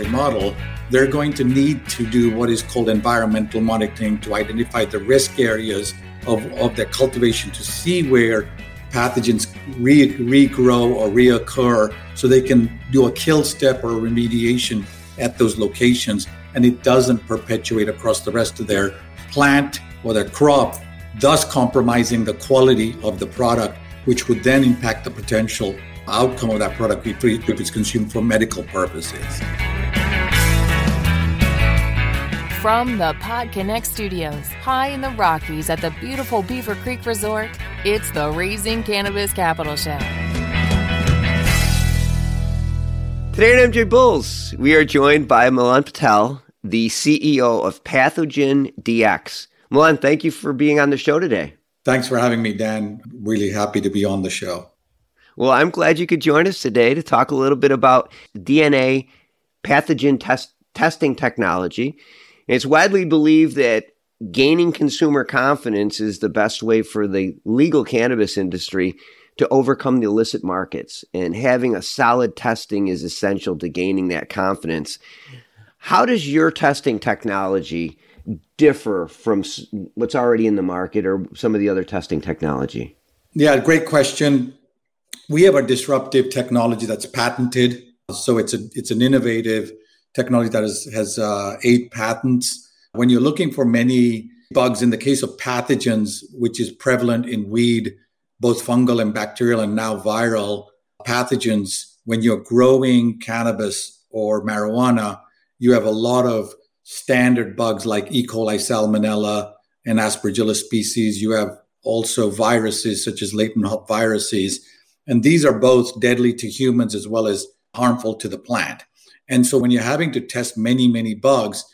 laboratory model, they're going to need to do what is called environmental monitoring to identify the risk areas of, of their cultivation to see where pathogens re- regrow or reoccur so they can do a kill step or remediation at those locations and it doesn't perpetuate across the rest of their plant or their crop, thus compromising the quality of the product, which would then impact the potential outcome of that product if it's consumed for medical purposes. From the PodConnect studios, high in the Rockies at the beautiful Beaver Creek Resort, it's the Raising Cannabis Capital Show. Today on MJ Bulls, we are joined by Milan Patel, the CEO of Pathogen DX. Milan, thank you for being on the show today. Thanks for having me, Dan. Really happy to be on the show. Well, I'm glad you could join us today to talk a little bit about DNA pathogen test, testing technology. It's widely believed that gaining consumer confidence is the best way for the legal cannabis industry to overcome the illicit markets. And having a solid testing is essential to gaining that confidence. How does your testing technology differ from what's already in the market or some of the other testing technology? Yeah, great question. We have a disruptive technology that's patented. So it's a it's an innovative technology that is, has uh, eight patents. When you're looking for many bugs, in the case of pathogens, which is prevalent in weed, both fungal and bacterial, and now viral pathogens, when you're growing cannabis or marijuana, you have a lot of standard bugs like E. coli, salmonella, and aspergillus species. You have also viruses such as latent hop viruses. And these are both deadly to humans as well as harmful to the plant. And so when you're having to test many, many bugs,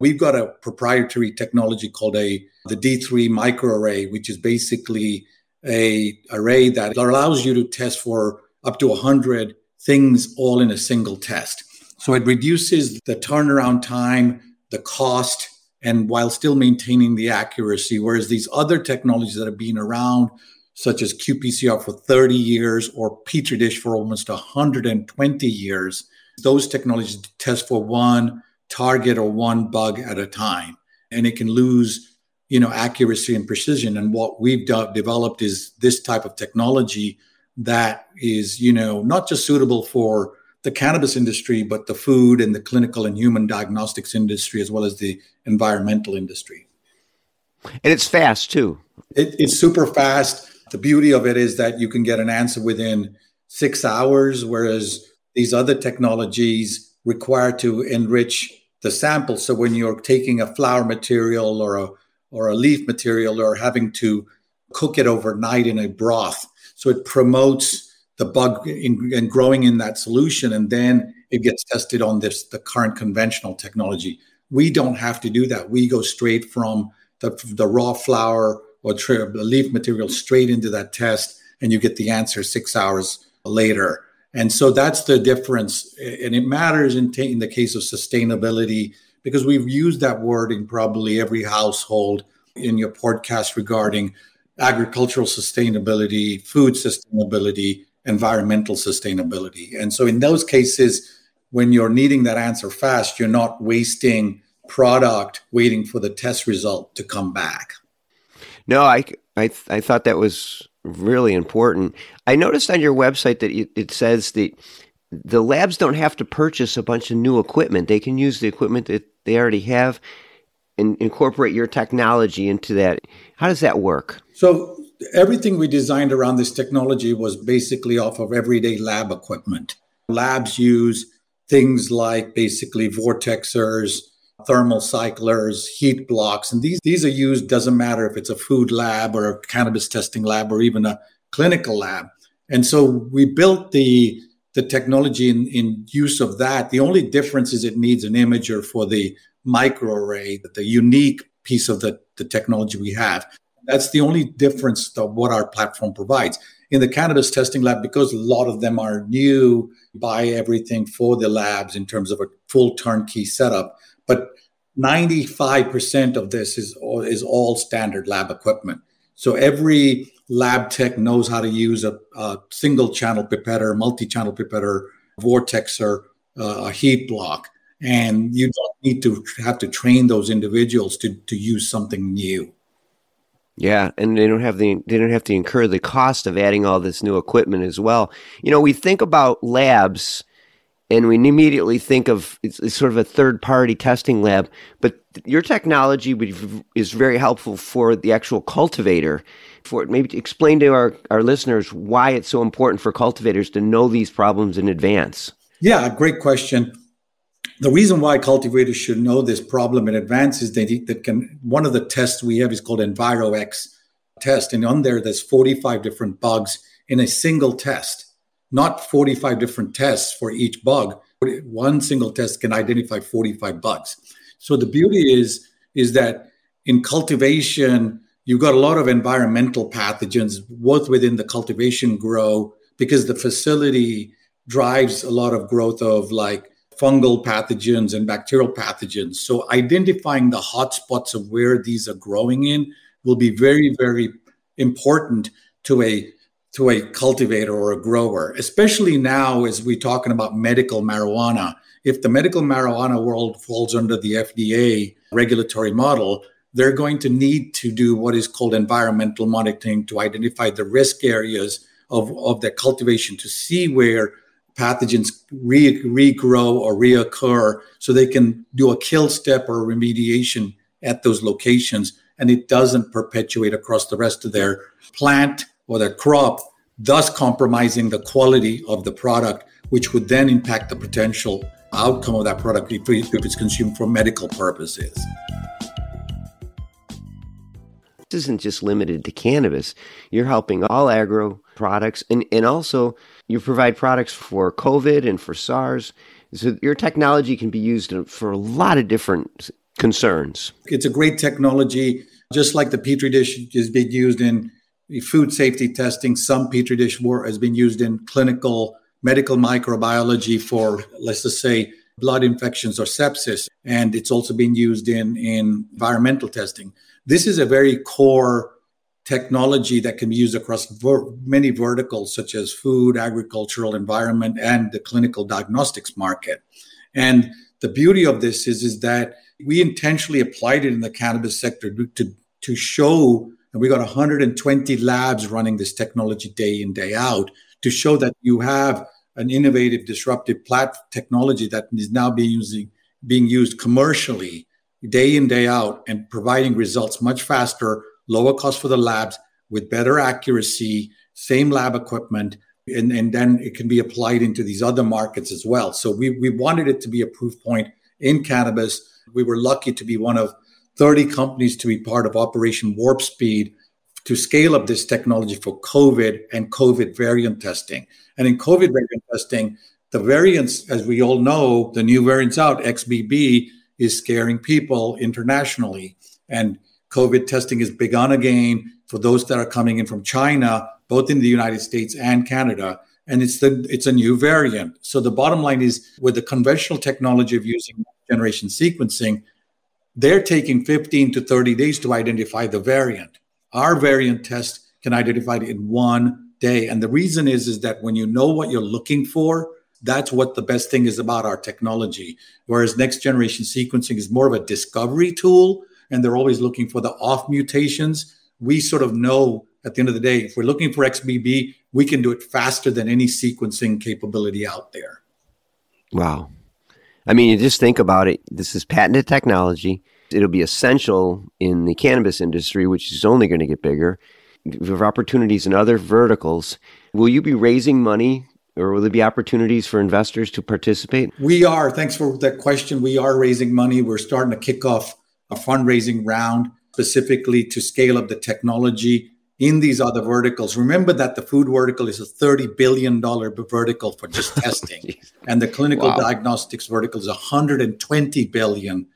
we've got a proprietary technology called a the D3 microarray, which is basically a array that allows you to test for up to 100 things all in a single test. So it reduces the turnaround time, the cost, and while still maintaining the accuracy. Whereas these other technologies that have been around, such as qPCR for 30 years or Petri dish for almost 120 years, those technologies test for one target or one bug at a time, and it can lose, you know, accuracy and precision. And what we've de- developed is this type of technology that is, you know, not just suitable for the cannabis industry, but the food and the clinical and human diagnostics industry, as well as the environmental industry. And it's fast too. It, it's super fast. The beauty of it is that you can get an answer within six hours, whereas these other technologies require to enrich the sample. So when you're taking a flower material or a or a leaf material or having to cook it overnight in a broth, so it promotes the bug in, in growing in that solution, and then it gets tested on this the current conventional technology. We don't have to do that. We go straight from the, the raw flower or tri- leaf material straight into that test, and you get the answer six hours later. And so that's the difference. And it matters in, t- in the case of sustainability because we've used that word in probably every household in your podcast regarding agricultural sustainability, food sustainability, environmental sustainability. And so in those cases, when you're needing that answer fast, you're not wasting product waiting for the test result to come back. No, I, I, I thought that was really important. I noticed on your website that it says that the labs don't have to purchase a bunch of new equipment. They can use the equipment that they already have and incorporate your technology into that. How does that work? So everything we designed around this technology was basically off of everyday lab equipment. Labs use things like basically vortexers, thermal cyclers, heat blocks, and these these are used doesn't matter if it's a food lab or a cannabis testing lab or even a clinical lab. And so we built the the technology in, in use of that. The only difference is it needs an imager for the microarray, the unique piece of the, the technology we have. That's the only difference of what our platform provides. In the cannabis testing lab, because a lot of them are new, buy everything for the labs in terms of a full turnkey setup. But 95% of this is all, is all standard lab equipment. So every lab tech knows how to use a, a single channel pipetter, multi channel pipetter, vortexer, uh, a heat block. and you don't need to have to train those individuals to to use something new. Yeah, and they don't have the they don't have to incur the cost of adding all this new equipment as well. You know, we think about labs and we immediately think of it's, it's sort of a third party testing lab, but your technology is very helpful for the actual cultivator. For maybe explain to our, our listeners why it's so important for cultivators to know these problems in advance. Yeah, great question the reason why cultivators should know this problem in advance is that, that can one of the tests we have is called EnviroX test, and on there there's 45 different bugs in a single test, not 45 different tests for each bug. One single test can identify 45 bugs. So the beauty is is that in cultivation you've got a lot of environmental pathogens both within the cultivation grow because the facility drives a lot of growth of like fungal pathogens and bacterial pathogens. So identifying the hotspots of where these are growing in will be very, very important to a to a cultivator or a grower, especially now as we're talking about medical marijuana. If the medical marijuana world falls under the FDA regulatory model, they're going to need to do what is called environmental monitoring to identify the risk areas of, of their cultivation to see where pathogens re- regrow or reoccur so they can do a kill step or remediation at those locations and it doesn't perpetuate across the rest of their plant or their crop thus compromising the quality of the product which would then impact the potential outcome of that product if it's consumed for medical purposes this isn't just limited to cannabis you're helping all agro products and, and also you provide products for COVID and for SARS. So your technology can be used for a lot of different concerns. It's a great technology, just like the petri dish is being used in food safety testing. Some petri dish has been used in clinical medical microbiology for, let's just say, blood infections or sepsis, and it's also been used in in environmental testing. This is a very core technology that can be used across ver- many verticals, such as food, agricultural, environment, and the clinical diagnostics market. And the beauty of this is, is that we intentionally applied it in the cannabis sector to, to show, and we got 120 labs running this technology day in, day out, to show that you have an innovative, disruptive plat- technology that is now being, using, being used commercially day in, day out, and providing results much faster lower cost for the labs with better accuracy, same lab equipment, and, and then it can be applied into these other markets as well. So we, we wanted it to be a proof point in cannabis. We were lucky to be one of 30 companies to be part of Operation Warp Speed to scale up this technology for COVID and COVID variant testing. And in COVID variant testing, the variants, as we all know, the new variants out, XBB, is scaring people internationally. And COVID testing has begun again for those that are coming in from China, both in the United States and Canada. And it's the it's a new variant. So the bottom line is with the conventional technology of using generation sequencing, they're taking 15 to 30 days to identify the variant. Our variant test can identify it in one day. And the reason is, is that when you know what you're looking for, that's what the best thing is about our technology. Whereas next generation sequencing is more of a discovery tool and they're always looking for the off mutations. We sort of know at the end of the day, if we're looking for XBB, we can do it faster than any sequencing capability out there. Wow. I mean, you just think about it. This is patented technology. It'll be essential in the cannabis industry, which is only going to get bigger. Are opportunities in other verticals. Will you be raising money or will there be opportunities for investors to participate? We are. Thanks for that question. We are raising money. We're starting to kick off a fundraising round specifically to scale up the technology in these other verticals. Remember that the food vertical is a $30 billion vertical for just oh, testing, and the clinical wow. diagnostics vertical is $120 billion.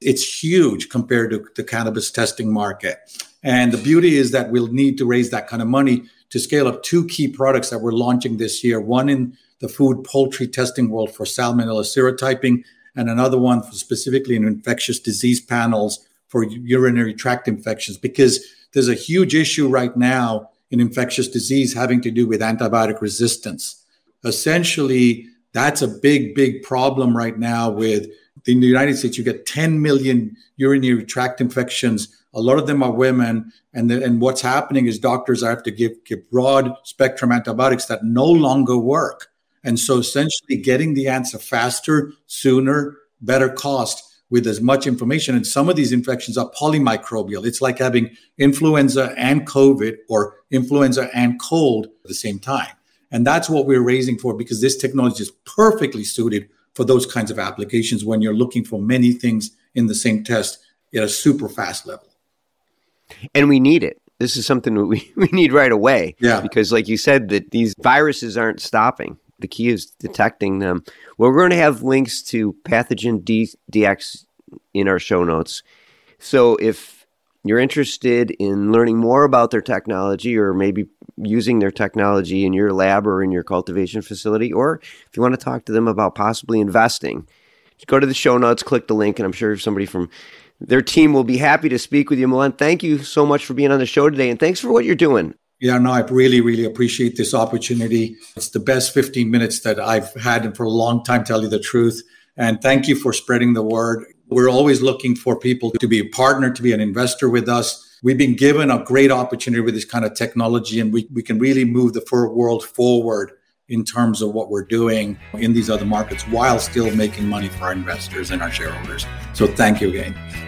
It's huge compared to the cannabis testing market. And the beauty is that we'll need to raise that kind of money to scale up two key products that we're launching this year one in the food poultry testing world for salmonella serotyping and another one for specifically in infectious disease panels for urinary tract infections because there's a huge issue right now in infectious disease having to do with antibiotic resistance. Essentially, That's a big, big problem right now with in the United States, you get 10 million urinary tract infections. A lot of them are women. And, the, and what's happening is doctors have to give, give broad spectrum antibiotics that no longer work. And so essentially getting the answer faster, sooner, better cost with as much information. And some of these infections are polymicrobial. It's like having influenza and COVID or influenza and cold at the same time. And that's what we're raising for because this technology is perfectly suited for those kinds of applications when you're looking for many things in the same test at a super fast level. And we need it. This is something that we, we need right away. Yeah. Because, like you said, that these viruses aren't stopping. The key is detecting them. Well, we're going to have links to Pathogen D- DX in our show notes. So if you're interested in learning more about their technology or maybe using their technology in your lab or in your cultivation facility, or if you want to talk to them about possibly investing, go to the show notes, click the link, and I'm sure somebody from their team will be happy to speak with you. Milan, thank you so much for being on the show today, and thanks for what you're doing. Yeah, no, I really, really appreciate this opportunity. It's the best 15 minutes that I've had for a long time, tell you the truth. And thank you for spreading the word. We're always looking for people to be a partner, to be an investor with us. We've been given a great opportunity with this kind of technology, and we, we can really move the world forward in terms of what we're doing in these other markets while still making money for our investors and our shareholders. So thank you again.